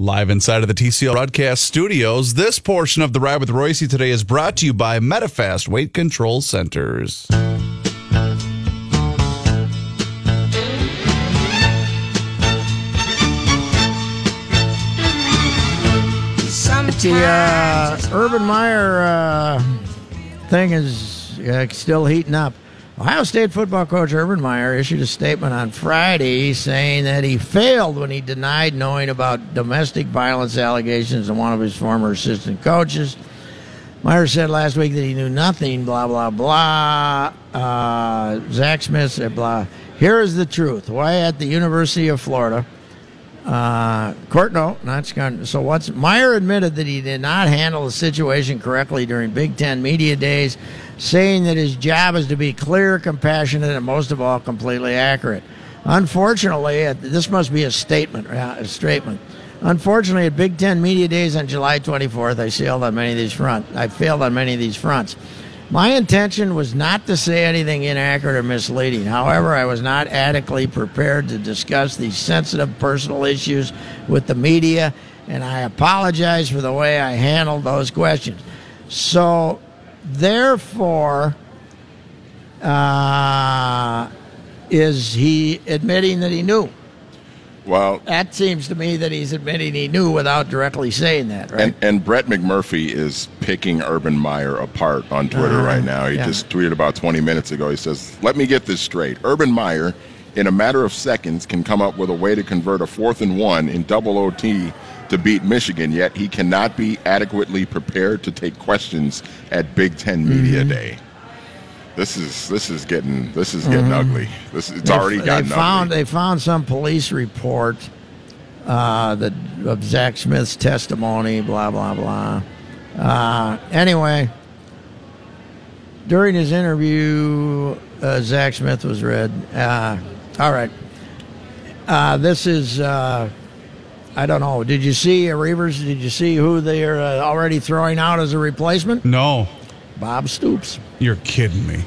Live inside of the TCL broadcast studios, this portion of the Ride with Reusse today is brought to you by MetaFast Weight Control Centers. The uh, Urban Meyer uh, thing is uh, still heating up. Ohio State football coach Urban Meyer issued a statement on Friday saying that he failed when he denied knowing about domestic violence allegations of one of his former assistant coaches. Meyer said last week that he knew nothing, blah, blah, blah. Uh, Zach Smith said, blah. Here is the truth. Why at the University of Florida, uh, court, no, not so. What's Meyer admitted that he did not handle the situation correctly during Big Ten media days, saying that his job is to be clear, compassionate, and most of all, completely accurate. Unfortunately, this must be a statement. A statement. Unfortunately, at Big Ten media days on July 24th, I failed on many of these fronts. I failed on many of these fronts. My intention was not to say anything inaccurate or misleading. However, I was not adequately prepared to discuss these sensitive personal issues with the media, and I apologize for the way I handled those questions. So, therefore, uh, is he admitting that he knew? Well, that seems to me that he's admitting he knew without directly saying that, right? And, and Brett McMurphy is picking Urban Meyer apart on Twitter uh, right now. He yeah. just tweeted about 20 minutes ago. He says, "Let me get this straight. Urban Meyer, in a matter of seconds, can come up with a way to convert a fourth and one in double OT." To beat Michigan, yet he cannot be adequately prepared to take questions at Big 10 Media mm-hmm. Day this is this is getting this is getting mm-hmm. ugly. This it's they, already gotten they found ugly. they found some police report uh, that of Zach Smith's testimony. Blah blah blah. Uh, anyway, during his interview, uh, Zach Smith was read. Uh, all right, uh, this is. Uh, I don't know. Did you see Reavers? Did you see who they are already throwing out as a replacement? No. Bob Stoops. You're kidding me.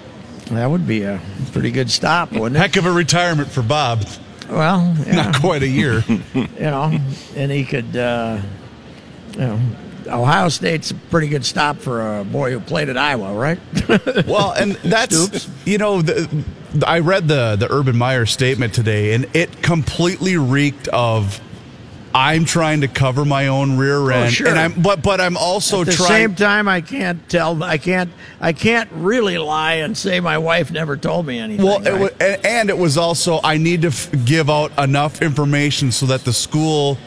That would be a pretty good stop, wouldn't it? Heck of a retirement for Bob. Well, yeah. not quite a year. you know, and he could, uh, you know, Ohio State's a pretty good stop for a boy who played at Iowa, right? well, and that's Stoops. you know, the, I read the the Urban Meyer statement today, and it completely reeked of I'm trying to cover my own rear oh, end, oh, sure. and I'm but but I'm also trying to at the trying. same time I can't tell I can't I can't really lie and say my wife never told me anything. Well, right? it was, and it was also I need to f- give out enough information so that the school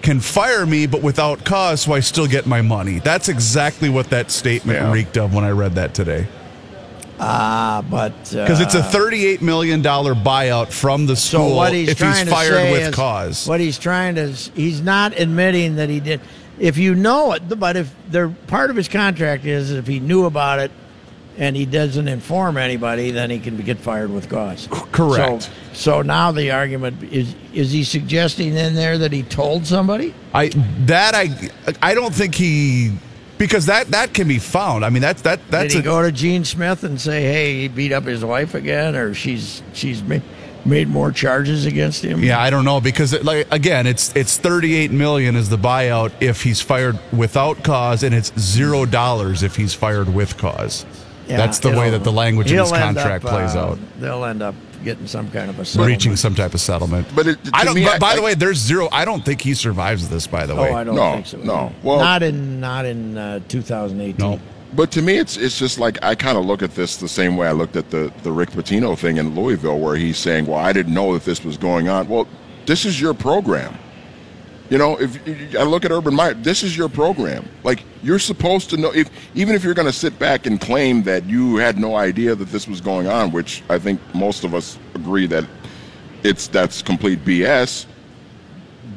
can fire me, but without cause, so I still get my money. That's exactly what that statement yeah. reeked of when I read that today. Ah, uh, but because uh, it's a thirty-eight million dollar buyout from the school so what he's if trying he's fired with is, cause. What he's trying to he's not admitting that he did. If you know it, but if they're part of his contract is if he knew about it and he doesn't inform anybody, then he can get fired with cause. Correct. So, so now the argument is: is he suggesting in there that he told somebody? I that I I don't think he because that that can be found. I mean, that's that that's. Did he a, go to Gene Smith and say, "Hey, he beat up his wife again," or she's she's made, made more charges against him? Yeah, I don't know because it, like again, it's it's thirty eight million is the buyout if he's fired without cause, and it's zero dollars if he's fired with cause. Yeah, That's the way that the language in this contract up, plays uh, out. They'll end up getting some kind of a settlement. reaching some type of settlement. But it, I don't. Me, by, I, the way, there's zero. I don't think he survives this. By the oh, way, I don't no, think so. No, well, not in not in uh, 2018. No. But to me, it's it's just like I kind of look at this the same way I looked at the the Rick Pitino thing in Louisville, where he's saying, "Well, I didn't know that this was going on." Well, this is your program. You know, if I look at Urban Meyer, this is your program. Like you're supposed to know. If even if you're going to sit back and claim that you had no idea that this was going on, which I think most of us agree that it's that's complete BS.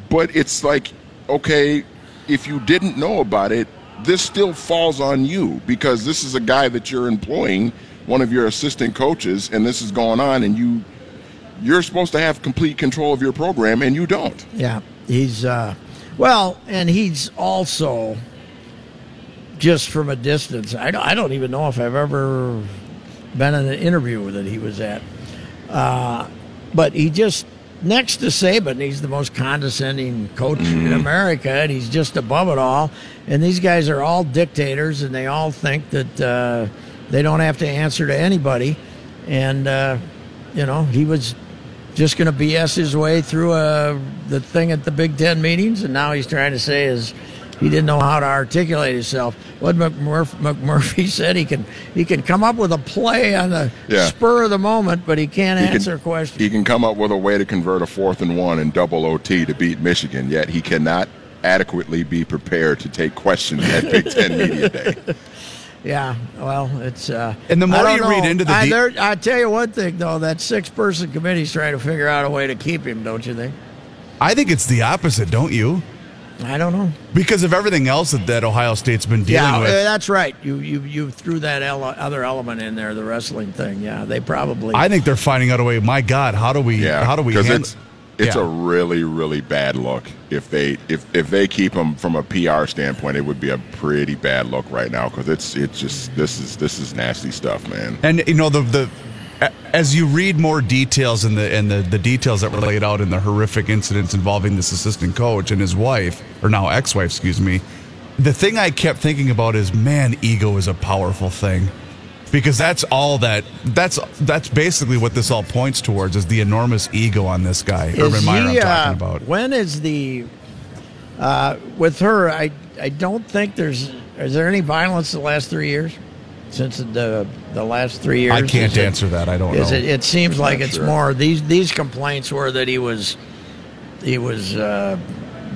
but it's like, okay, if you didn't know about it, this still falls on you because this is a guy that you're employing, one of your assistant coaches, and this is going on, and you you're supposed to have complete control of your program, and you don't. Yeah, he's uh, well, and he's also just from a distance. I don't, I don't even know if I've ever been in an interview that he was at, uh, but he just next to Saban, he's the most condescending coach mm-hmm. in America, and he's just above it all. And these guys are all dictators, and they all think that uh, they don't have to answer to anybody. And uh, you know, he was just going to BS his way through uh, the thing at the Big Ten meetings, and now he's trying to say is he didn't know how to articulate himself. What McMurphy, McMurphy said, he can he can come up with a play on the yeah. spur of the moment, but he can't he answer can, questions. He can come up with a way to convert a fourth and one and double OT to beat Michigan, yet he cannot adequately be prepared to take questions at Big Ten Media Day. Yeah, well, it's uh, and the more you know. read into the, I, there, I tell you one thing though, that six-person committee's trying to figure out a way to keep him. Don't you think? I think it's the opposite, don't you? I don't know because of everything else that, that Ohio State's been dealing yeah, with. Yeah, that's right. You you you threw that ele- other element in there, the wrestling thing. Yeah, they probably. I think they're finding out a way. My God, how do we? Yeah, how do we? Handle- it's it's yeah. a really really bad look if they if if they keep him from a PR standpoint. It would be a pretty bad look right now because it's it's just this is this is nasty stuff, man. And you know the the as you read more details in the and the, the details that were laid out in the horrific incidents involving this assistant coach and his wife or now ex-wife, excuse me, the thing I kept thinking about is man, ego is a powerful thing because that's all that that's that's basically what this all points towards is the enormous ego on this guy is Urban Meyer he, I'm talking uh, about. When is the uh, with her? I I don't think there's is there any violence the last three years since the the last three years. I can't answer that. I don't know. It, it seems like it's sure. more these these complaints were that he was he was uh,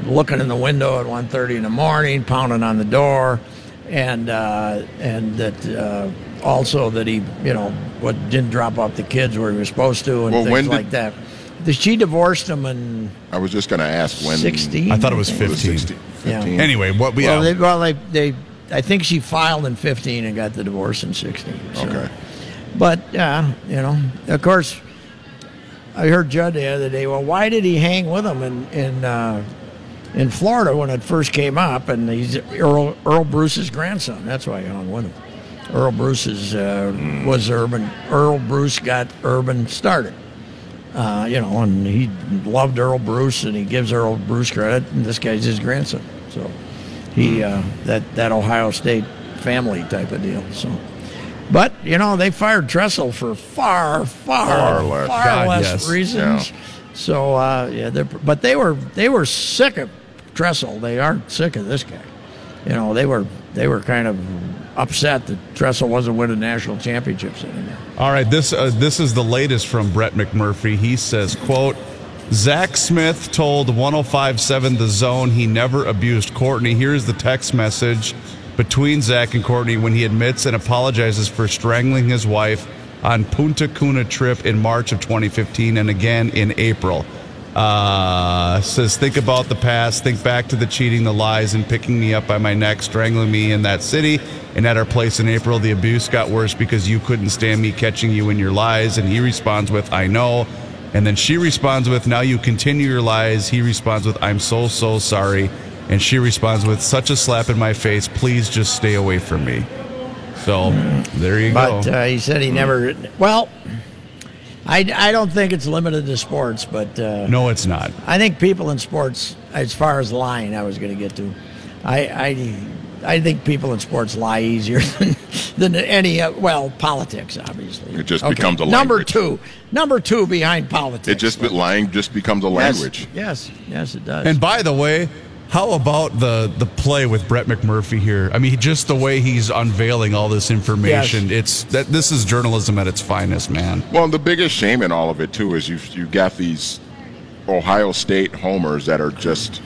looking in the window at 1.30 in the morning, pounding on the door, and uh, and that uh, also that he, you know, what didn't drop off the kids where he was supposed to, and well, things did, like that. She divorced him and I was just going to ask when. Sixteen. I thought it was fifteen. It was 15. Yeah. Anyway, what we well, they, well they, they I think she filed in fifteen and got the divorce in sixteen. So. Okay. But yeah, you know, of course. I heard Judd the other day. Well, why did he hang with him in in uh, in Florida when it first came up? And he's Earle Earle Bruce's grandson. That's why he hung with him. Earle Bruce is, uh, was Urban. Earle Bruce got Urban started. Uh, you know, and he loved Earle Bruce, and he gives Earle Bruce credit. And this guy's his grandson, so he uh, that that Ohio State family type of deal. So, but you know, they fired Tressel for far, far, far less, far God, less yes. reasons. Yeah. So uh, yeah, but they were they were sick of Tressel. They aren't sick of this guy. You know, they were they were kind of upset that Tressel wasn't winning national championships anymore. All right, this uh, this is the latest from Brett McMurphy. He says, "quote." Zach Smith told 1057 The Zone he never abused Courtney. Here's the text message between Zach and Courtney when he admits and apologizes for strangling his wife on Punta Cana trip in March of 2015 and again in April. Uh, says, think about the past, think back to the cheating, the lies, and picking me up by my neck, strangling me in that city. And at our place in April, the abuse got worse because you couldn't stand me catching you in your lies. And he responds with, I know. And then she responds with, Now you continue your lies. He responds with, I'm so, so sorry. And she responds with, Such a slap in my face. Please just stay away from me. So there you but, go. But uh, he said he never. Well, I, I don't think it's limited to sports, but uh, no, it's not. I think people in sports, as far as lying, I was going to get to, I, I I think people in sports lie easier than, than any uh, well politics obviously. It just okay. becomes a language. number two. Number two behind politics. It just lying just becomes a yes, language. Yes, yes, it does. And by the way, how about the the play with Brett McMurphy here? I mean, just the way he's unveiling all this information. Yes. It's that this is journalism at its finest, man. Well, the biggest shame in all of it too is you you got these Ohio State homers that are just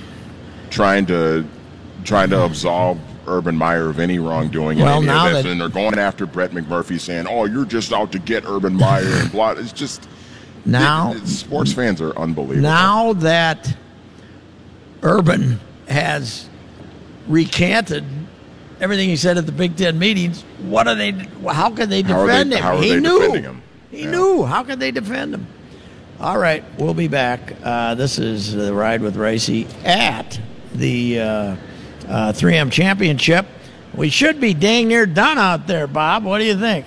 trying to trying to absolve Urban Meyer of any wrongdoing well, any now that, and they're going after Brett McMurphy, saying, "Oh, you're just out to get Urban Meyer," and blah. It's just now it, it, sports fans are unbelievable. Now that Urban has recanted everything he said at the Big Ten meetings. What are they? How can they defend they- him? he knew. him? He Yeah. knew. How can they defend him? All right, we'll be back. Uh, this is the ride with Reusse at the uh, uh, 3M Championship. We should be dang near done out there, Bob. What do you think?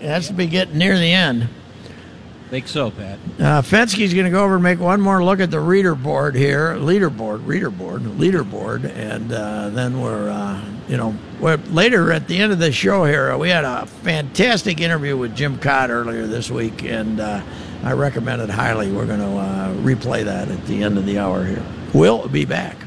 It has to be getting near the end. Think so, Pat. Uh, going to go over and make one more look at the reader board here, leader board, reader board, leader board, and uh, then we're, uh, you know, we're, later at the end of the show here, we had a fantastic interview with Jim Kaat earlier this week, and uh, I recommend it highly. We're going to uh, replay that at the end of the hour here. We'll be back.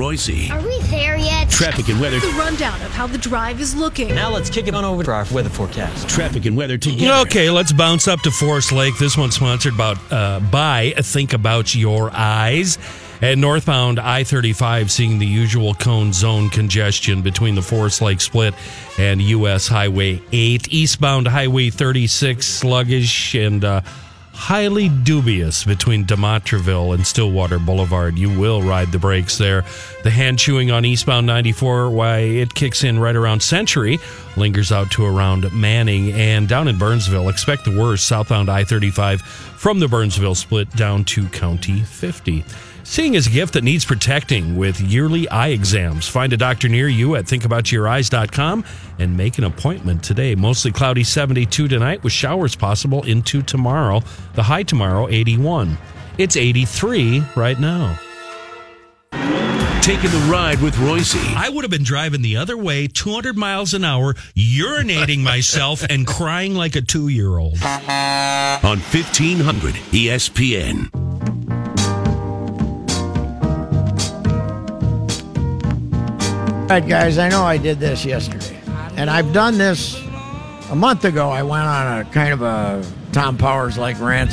Reusse. Are we there yet? Traffic and weather. The rundown of how the drive is looking. Now let's kick it on over to our weather forecast. Traffic and weather together. Okay, let's bounce up to Forest Lake. This one's sponsored about uh, by Think About Your Eyes. At northbound I 35, seeing the usual cone zone congestion between the Forest Lake split and U.S. Highway 8. Eastbound Highway 36, sluggish and uh, highly dubious between Demontreville and Stillwater Boulevard. You will ride the brakes there. The hand chewing on eastbound 94, why it kicks in right around Century, lingers out to around Manning. And down in Burnsville, expect the worst southbound I 35 from the Burnsville split down to County 50. Seeing is a gift that needs protecting with yearly eye exams. Find a doctor near you at thinkaboutyouryeyes.com and make an appointment today. Mostly cloudy 72 tonight with showers possible into tomorrow. The high tomorrow 81. It's 83 right now. Taking the ride with Reusse. I would have been driving the other way 200 miles an hour, urinating myself and crying like a 2-year-old. on 1500 ESPN. All right, guys, I know I did this yesterday. And I've done this a month ago. I went on a kind of a Tom Powers like rant.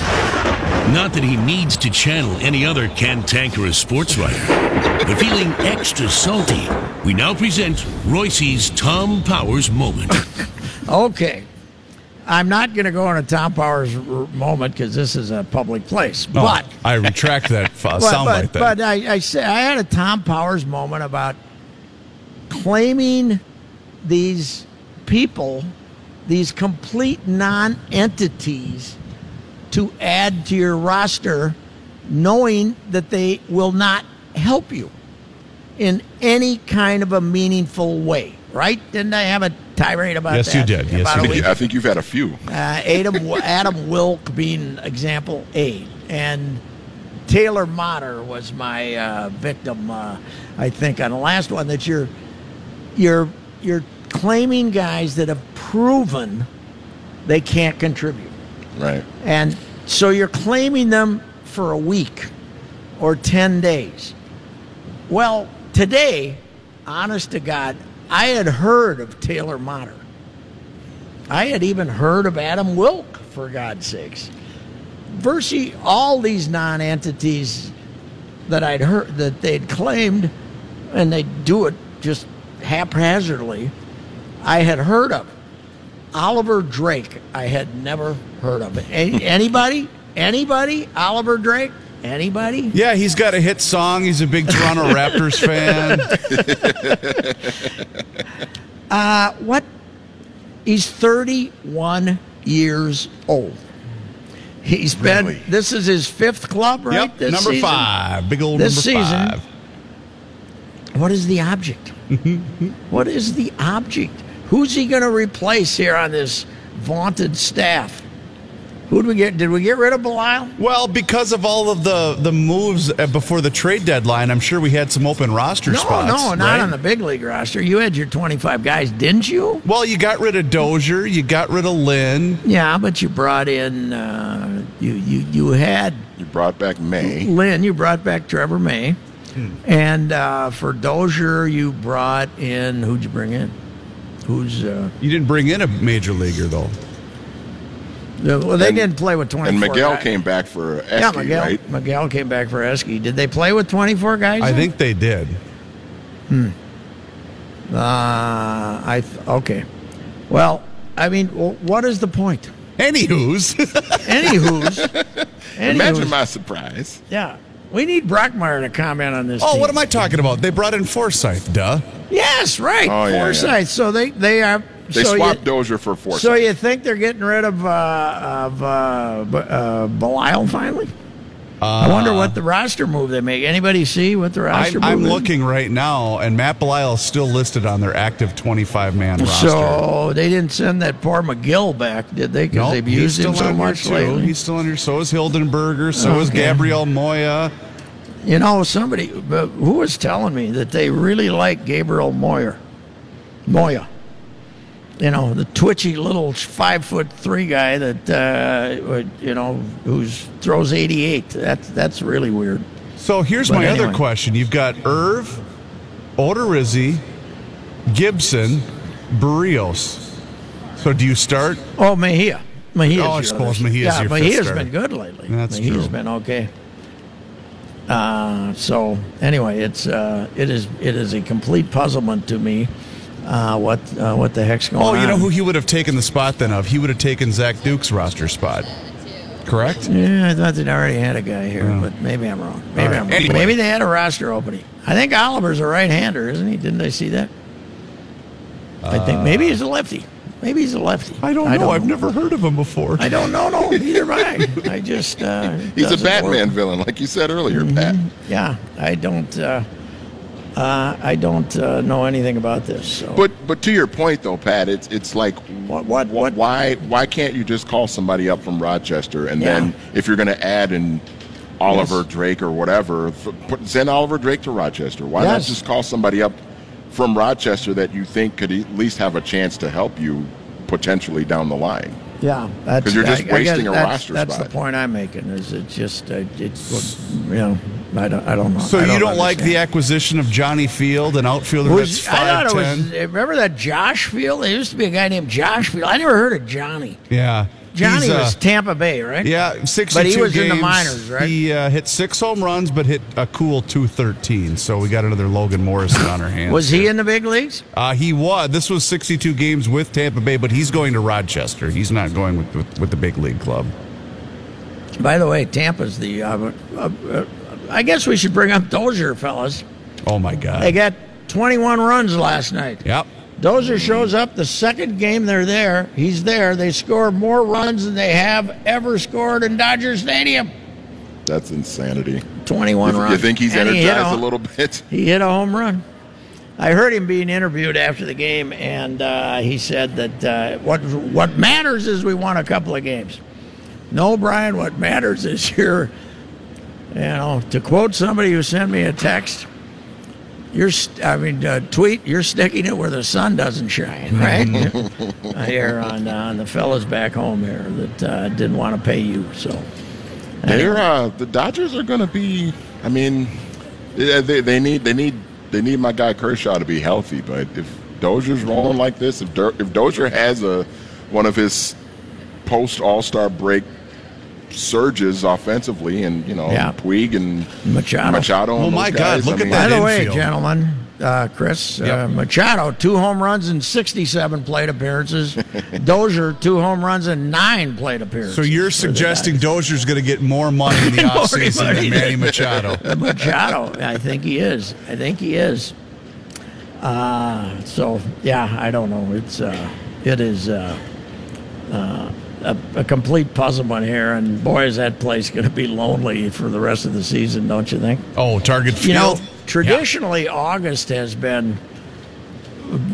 Not that he needs to channel any other cantankerous sports writer. But feeling extra salty, we now present Reusse's Tom Powers moment. Okay. I'm not going to go on a Tom Powers r- moment because this is a public place. Oh, but I retract that f- but, sound but, like that. but I, I say I had a Tom Powers moment about claiming these people, these complete non-entities, to add to your roster, knowing that they will not help you in any kind of a meaningful way. Right? Didn't I have a tirade about Yes, that? you did. Yes, about you did. I think you've had a few. uh, Adam Adam Wilk being example A, and Taylor Motter was my uh, victim. Uh, I think on the last one that you're you're you're claiming guys that have proven they can't contribute, Right. and so you're claiming them for a week or ten days. Well, today, honest to God, I had heard of Taylor Motter. I had even heard of Adam Wilk, for God's sakes. Virtually all these non entities that I'd heard that they'd claimed, and they do it just haphazardly, I had heard of. Oliver Drake, I had never heard of. Any, anybody? Anybody? Oliver Drake? Anybody? yeah, he's got a hit song. He's a big Toronto Raptors fan. Uh, what? He's 31 years old. He's been. Really? This is his fifth club, right? Yep, number season? five. Big old This number season. five. What is the object? What is the object? Who's he going to replace here on this vaunted staff? Who did we get? Did we get rid of Belisle? Well, because of all of the the moves uh, before the trade deadline, I'm sure we had some open roster No, spots. no, not right? on the big league roster. You had your 25 guys, didn't you? Well, you got rid of Dozier, you got rid of Lynn. Yeah, but you brought in. Uh, you you you had You brought back May. Lynn, you brought back Trevor May. Hmm. And uh, for Dozier, you brought in who'd you bring in? Who's uh, You didn't bring in a major leaguer though. the- well? They And- didn't play with twenty. And Miguel came back for Esky, Yeah, Miguel. right? Miguel came back for Esky. Did they play with twenty four guys? I then? think they did. Hmm. Uh, I th- okay. Well, I mean, wh- what is the point? Anywho's. Anywho's. Imagine my surprise. Yeah. We need Brockmeyer to comment on this. oh, team. what am I talking about? They brought in Forsythe, duh. Yes, right. Oh, yeah, yeah. So they they are. They so swapped you, Dozier for Forsythe. So you think they're getting rid of uh, of uh, uh, Belisle finally? I wonder what the roster move they make. Anybody see what the roster I'm, I'm looking right now, and Matt Belisle is still listed on their active 25 man roster. So they didn't send that poor Magill back, did they? Because Nope, they've used him so much lately. He's still under. So is Hildenberger. So is Gabriel Moya. You know, somebody but who was telling me that they really like Gabriel Moyer, Moya. You know, the twitchy little five foot three guy that uh, you know who's throws eighty eight. That's that's really weird. So here's But my other question. You've got Irv, Odorizzi, Gibson, Berrios. So do you start? Oh, Mejia. Mejia's Oh, I suppose Mejia's yeah, your Mejia's been good lately. That's Mejia's true. been okay. Uh, so anyway, it's uh, it is it is a complete puzzlement to me. Uh, what uh, what the heck's going on? Oh, on? you know who he would have taken the spot then of? He would have taken Zach Duke's roster spot. Correct? Yeah, I thought they already had a guy here, Yeah. but maybe I'm wrong. Maybe All right. I'm wrong. Anyway. Maybe they had a roster opening. I think Oliver's a right-hander, isn't he? Didn't I see that? I think maybe he's a lefty. Maybe he's a lefty. I don't know. I've never heard of him before. I don't know. No, neither have I. I just uh, He's a Batman work. villain, like you said earlier, Pat. Yeah, I don't. Uh, uh, I don't uh, know anything about this. So. But but to your point though, Pat, it's it's like what what what why why can't you just call somebody up from Rochester and Yeah. then if you're going to add in Oliver Yes. Drake or whatever, put, send Oliver Drake to Rochester. Why Yes. not just call somebody up from Rochester that you think could at least have a chance to help you potentially down the line? Yeah, that's 'Cause you're just I- I wasting guess a that's, roster That's spot. the point I'm making. Is it's just uh, it's you know I don't I don't know. So I you don't like the acquisition of Johnny Field, an outfielder Was- that's I thought it was. Remember that Josh Field? There used to be a guy named Josh Field. I never heard of Johnny. Yeah, Johnny uh, was Tampa Bay, right? Yeah, 62 But he was in the minors, right? He uh, hit six home runs, but hit a cool 213. So we got another Logan Morrison on our hands. Was he in the big leagues? Uh, he was. This was 62 games with Tampa Bay, but he's going to Rochester. He's not going with, with, with the big league club. By the way, Tampa's the. I guess we should bring up Dozier, fellas. Oh, my God. They got 21 runs last night. Yep. Dozier shows up the second game they're there. He's there. They score more runs than they have ever scored in Dodger Stadium. That's insanity. 21 You, runs. you think he's And he a a- little bit? He hit a home run. I heard him being interviewed after the game, and uh, he said that uh, what what matters is we won a couple of games. No, Brian, what matters is you're, you know, to quote somebody who sent me a text, you're, st- I mean, uh, tweet, you're sticking it where the sun doesn't shine, right? Uh, here on, uh, on the fellas back home here that uh, didn't want to pay you, so. They're uh, the Dodgers are going to be. I mean, they, they need they need they need my guy Kershaw to be healthy. But if Dozier's rolling like this, if Der- if Dozier has a one of his post All Star break surges offensively, and you know Yeah. Puig and Machado. Machado. Oh, those my God, look I at that By the way, gentlemen, uh, Chris, uh, Machado, two home runs and 67 plate appearances. Dozier, two home runs and nine plate appearances. So you're suggesting Dozier's going to get more money in the offseason than Manny than- Machado. Machado, I think he is. I think he is. Uh, so yeah, I don't know. It's uh, it is uh, uh, a, a complete puzzlement here, and boy, is that place going to be lonely for the rest of the season, don't you think? Oh, Target Field. You know, traditionally August has been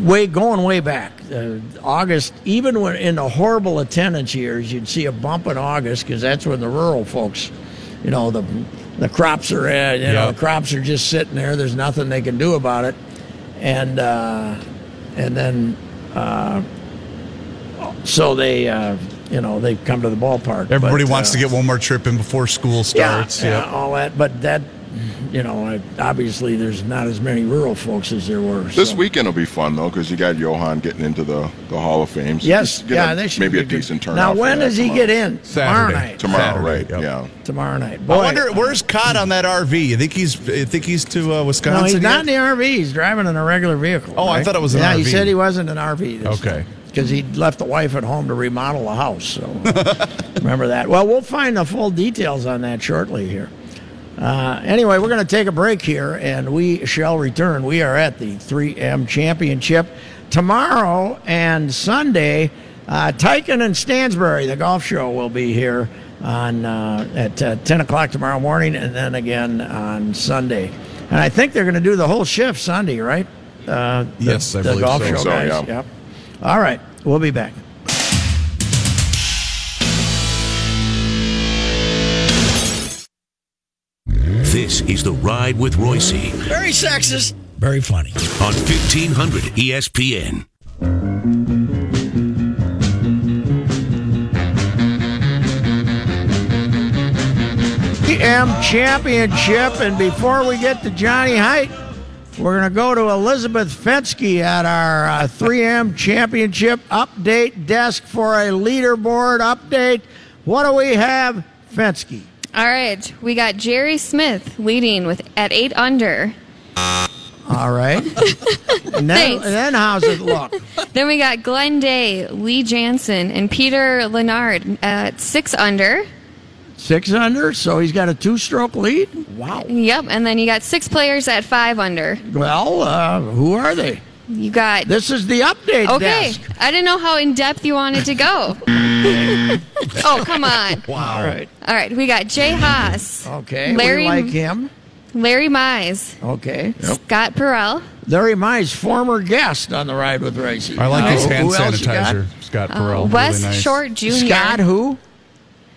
way going way back. Uh, August, even when in the horrible attendance years, you'd see a bump in August because that's when the rural folks, you know, the the crops are uh, you know Yeah. the crops are just sitting there. There's nothing they can do about it, and uh, and then uh, so they. You know they come to the ballpark. Everybody but, wants uh, to get one more trip in before school starts. yeah, Yep. yeah, all that. But that, you know, obviously there's not as many rural folks as there were. This so. weekend will be fun though because you got Johan getting into the, the Hall of Fame. So Yes, yeah, a- they maybe be a good. decent turnout. Now, when that does he get in? Tomorrow Saturday. night. Tomorrow, Saturday, right? yep. Yeah. Tomorrow night. Boy, I wonder where's Kaat on that RV. You think he's? You think he's to uh, Wisconsin? No, he's not in the RV. He's driving in a regular vehicle. Oh, I thought it was an RV. yeah, he said he wasn't an RV. This Okay. time. Because he'd left the wife at home to remodel the house. So remember that. Well, we'll find the full details on that shortly here. Uh, anyway, we're going to take a break here, and we shall return. We are at the 3M Championship tomorrow and Sunday. Uh, Tyken and Stansbury, the golf show, will be here on uh, at uh, 10 o'clock tomorrow morning, and then again on Sunday. And I think they're going to do the whole shift Sunday, right? Uh, the, Yes, I the believe golf so. show So, guys. yeah. Yep. All right, we'll be back. This is The Ride with Reusse Very sexist. Very funny. on 1500 ESPN. The M Championship. And before we get to Johnny Height, we're going to go to Elizabeth Fensky at our uh, 3M Championship update desk for a leaderboard update. What do we have, Fensky? All right, we got Jerry Smith leading with at eight under. All right. and, then, Thanks. then how's it look? Then we got Glen Day, Lee Janzen, and Peter Lonard at six under. Six under, so he's got a two stroke lead? Wow. Yep, and then you got six players at five under. Well, uh, who are they? You got This is the update okay. desk. I didn't know how in depth you wanted to go. oh come on! Wow. All right. All right, we got Jay Haas, Okay. Larry we like him. Larry Mize, Okay. Scott Parel, Larry Mize, former guest on the ride with Reusse. I like his Uh, hand who else you got? sanitizer, Scott uh, Parel. Wes really nice. Short Jr. Scott who?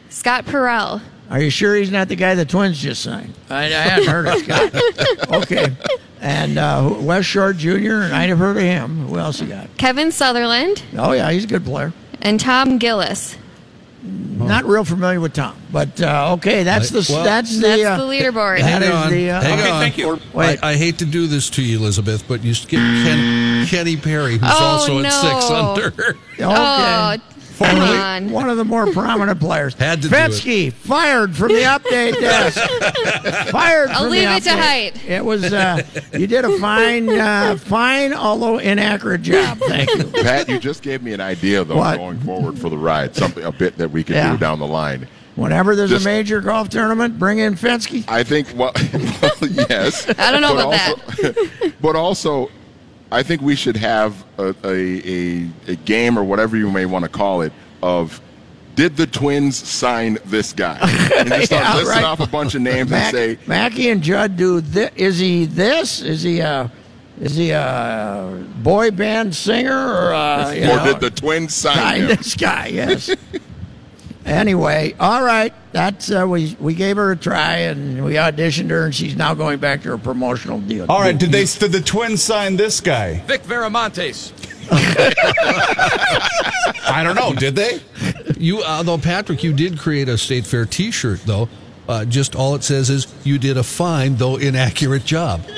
Scott Parel. Are you sure he's not the guy the Twins just signed? I, I hadn't heard of Scott. okay. And uh, who- Wes Short Jr., and I'd have heard of him. Who else you got? Kevin Sutherland, Oh, yeah, he's a good player. and Tom Gillis. Not real familiar with Tom, but uh, okay, that's the Well- that's the That's uh, the leaderboard. that Hang is on. the uh, Hang okay, on. thank you. Wait, I, I hate to do this to you, Elizabeth, but you skip Ken, Kenny Perry, who's Oh, also at six no. under. okay. Oh, come on. One of the more prominent players. Had to do Fetsky fired from the update desk. fired. I'll from leave the it to update. Height. It was. Uh, you did a fine, uh, fine although inaccurate job. Thank you. Pat, you just gave me an idea though What? going forward for the ride. Something a bit that we could Yeah. do down the line. Whenever there's Just- a major golf tournament, bring in Fensky. I think well, well yes. I don't know but about also, but also, I think we should have a, a, a, a game or whatever you may want to call it of did the Twins sign this guy? And just start Yeah, listing right. off a bunch of names Mac- and say, Mackey and Judd do. Thi- is he this? Is he a? Is he a boy band singer or? You or know, did the Twins sign sign this guy? Yes. anyway, all right. That's uh, we we gave her a try and we auditioned her and she's now going back to her promotional deal. All right, did they did the Twins sign this guy? Vic Veramontes. I don't know. Did they? You, although Patrick, you did create a State Fair T-shirt, though. Uh, just all it says is you did a fine though inaccurate job.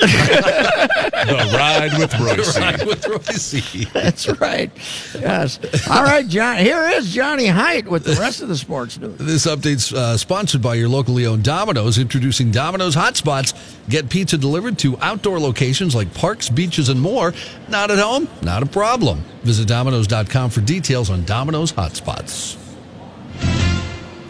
The ride with Reusse. The ride with Reusse. That's right. Yes. All right, John. Here is Johnny Height with the rest of the sports news. This update's uh, sponsored by your locally owned Domino's, introducing Domino's Hotspots. Get pizza delivered to outdoor locations like parks, beaches, and more. Not at home? Not a problem. Visit Domino's.com for details on Domino's Hotspots.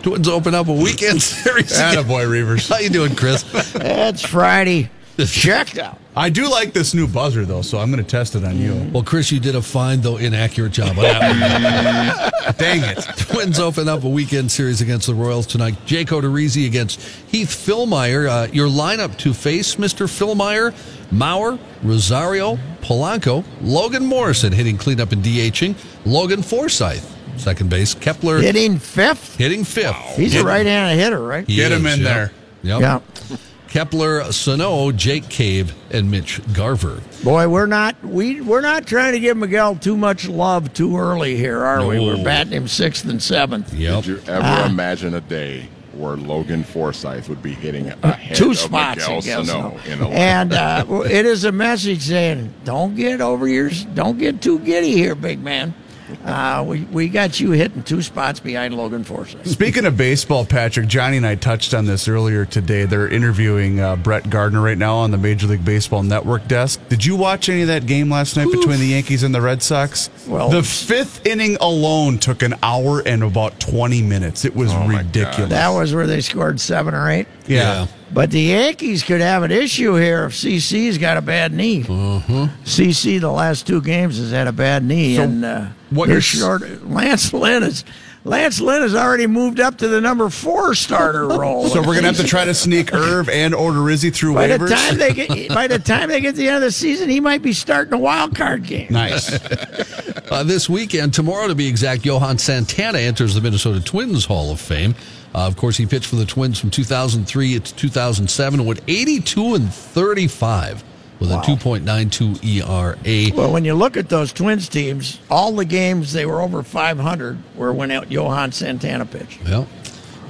Twins open up a weekend series. again. Attaboy, Reavers. How you doing, Chris? It's Friday. Checked out. I do like this new buzzer though, so I'm going to test it on you. Well, Chris, you did a fine though inaccurate job on that one. Dang it! Twins open up a weekend series against the Royals tonight. Jake Odorizzi against Heath Fillmyer. Uh, your lineup to face Mr. Fillmyer, Mauer, Rosario, Polanco, Logan Morrison hitting cleanup and DHing, Logan Forsythe, second base, Kepler Hitting fifth. hitting fifth. He's a right-handed hitter, right? He Get him in yep. there. Yep. Yeah. Kepler, Sano, Jake Cave, and Mitch Garver. Boy, we're not we we're not trying to give Miguel too much love too early here, are we? No. We're batting him sixth and seventh. Yep. Did you ever Ah. imagine a day where Logan Forsythe would be hitting ahead Two of spots Miguel against Sano them. in a And uh, it is a message saying, "Don't get over your, don't get too giddy here, big man." Uh, we we got you hitting two spots behind Logan Forsythe. Speaking of baseball, Patrick, Johnny and I touched on this earlier today. They're interviewing uh, Brett Gardner right now on the Major League Baseball Network desk. Did you watch any of that game last night between the Yankees and the Red Sox? Well- the fifth inning alone took an hour and about 20 minutes. It was Oh, ridiculous. That was where they scored seven or eight. yeah. But the Yankees could have an issue here if CC's got a bad knee. CC the last two games has had a bad knee, So and uh, what they're you're short. Lance Lynn is Lance Lynn has already moved up to the number four starter role. So we're gonna have to try to sneak Irv and order Odorizzi through By the time they get by the time they get to the end of the season, he might be starting a wild card game. nice. Uh, this weekend, tomorrow to be exact, Johan Santana enters the Minnesota Twins Hall of Fame. Uh, of course, he pitched for the Twins from 2003 to 2007, with 82 and 35 with Wow. a 2.92 ERA. Well, when you look at those Twins teams, all the games they were over 500 were when Johan Santana pitched. Well,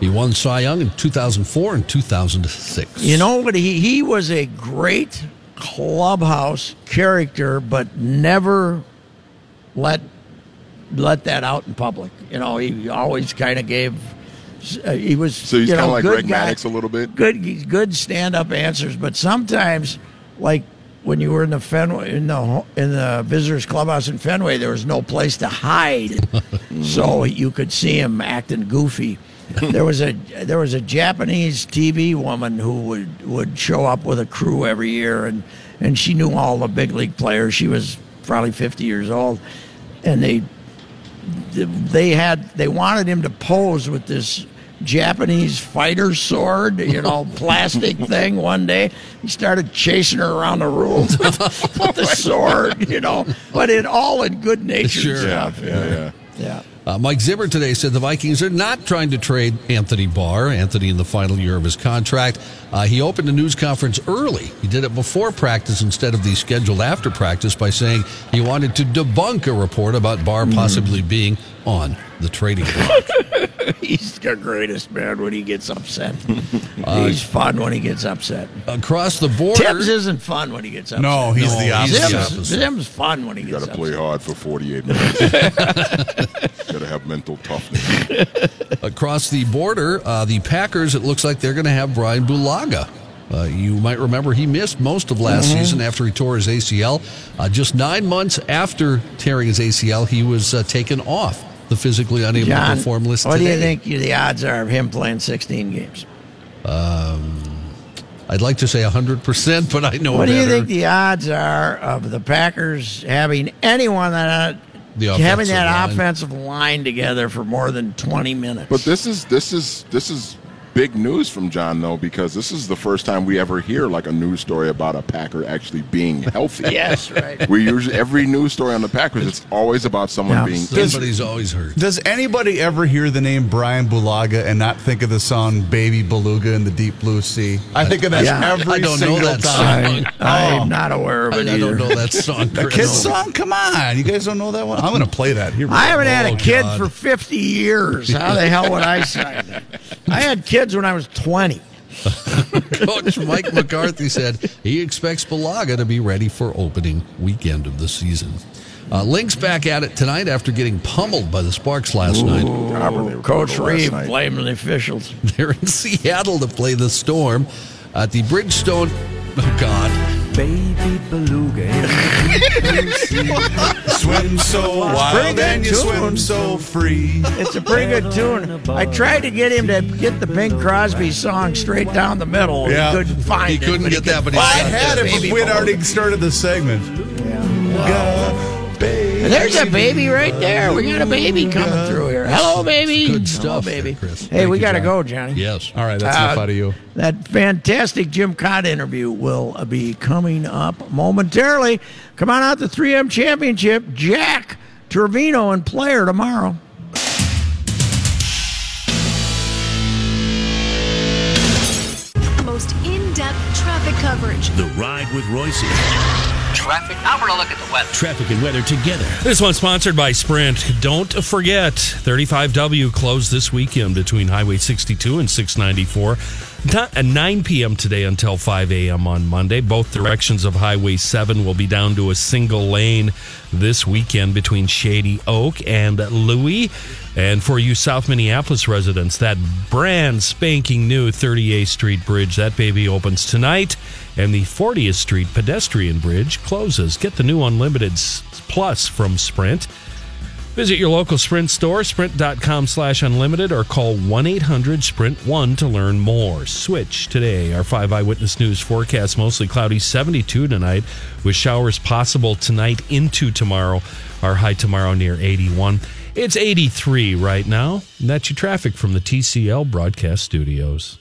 he won Cy Young in 2004 and 2006. You know what? He he was a great clubhouse character, but never let let that out in public. You know, he always kind of gave. Uh, he was So he's kind of like Greg Maddux a little bit. good good stand up answers, but sometimes like. When you were in the Fenway in the in the visitors clubhouse in Fenway, there was no place to hide, so you could see him acting goofy. There was a there was a Japanese TV woman who would would show up with a crew every year, and and she knew all the big league players. She was probably fifty years old, and they they had they wanted him to pose with this Japanese fighter sword, you know, plastic thing. One day, he started chasing her around the room with, with the sword, you know, but it all in good nature Sure. Yeah, yeah, yeah. yeah. Uh, Mike Zimmer today said the Vikings are not trying to trade Anthony Barr. Anthony in the final year of his contract. Uh, he opened a news conference early. He did it before practice instead of the scheduled after practice by saying he wanted to debunk a report about Barr possibly being on the trading block. He's the greatest man when he gets upset. He's fun when he gets upset. Across the border, Thibs isn't fun when he gets upset. No, he's No, the opposite. the Zim's, opposite. Zim's fun when he You gets got to play hard for 48 minutes. got to have mental toughness. across the border, uh, the Packers, it looks like they're going to have Brian Bulaga. Uh, you might remember he missed most of last season after he tore his ACL. Uh, just nine months after tearing his ACL, he was uh, taken off the physically unable to perform list what do you think the odds are of him playing 16 games? Um, I'd like to say 100%, but I know What do you think the odds are of the Packers having anyone that uh, The having that line. offensive line together for more than 20 minutes? But this is this is this is big news from John though because this is the first time we ever hear like a news story about a Packer actually being healthy. yes, right. We usually every news story on the Packers it's always about someone Yeah. being Somebody's always hurt. Does anybody ever hear the name Brian Bulaga and not think of the song "Baby Beluga in the Deep Blue Sea"? I think of that Yeah. every I don't know single that time. song. I'm oh. not aware of it I either. don't know that song. A Chris. kid's song? Come on, you guys don't know that one? I'm going to play that. Here I haven't had Oh, a kid God. for 50 years. How the hell would I sign that? I had kids when I was 20. Coach Mike McCarthy said he expects Bulaga to be ready for opening weekend of the season. Uh, Lynx back at it tonight after getting pummeled by the Sparks last night. Auburn, they were Coach brutal last Reeve night. blaming the officials. They're in Seattle to play the Storm at the Bridgestone. Oh God! Baby beluga in Swim so wild and you tune. swim so free. It's a pretty good tune. I tried to get him to get the Bing Crosby song straight down the middle. Yeah. He couldn't find He it. couldn't but get that, but he I had it, baby we'd already started the segment. And There's a baby right there. We got a baby coming through. Hello, baby. Good stuff, Hello, baby. Chris. Hey, Thank we got to go, Johnny. Yes. All right, that's Uh, enough out of you. That fantastic Jim Kaat interview will uh, be coming up momentarily. Come on out to 3M Championship. Jack Trevino and player tomorrow. Most in-depth traffic coverage. The Ride with Reusse. Traffic. Now we're going to look at the weather. Traffic and weather together. This one's sponsored by Sprint. Don't forget, 35W closed this weekend between Highway 62 and 694. At 9 p.m. today until 5 a.m. on Monday. Both directions of Highway 7 will be down to a single lane this weekend between Shady Oak and Louis. And for you South Minneapolis residents, that brand spanking new 38th Street Bridge, that baby opens tonight. And the 40th Street pedestrian bridge closes. Get the new Unlimited Plus from Sprint. Visit your local Sprint store, sprint.com slash unlimited, or call 1 800 Sprint 1 to learn more. Switch today. Our 5 Eyewitness News forecast mostly cloudy, 72 tonight, with showers possible tonight into tomorrow. Our high tomorrow near 81. It's 83 right now. And that's your traffic from the TCL broadcast studios.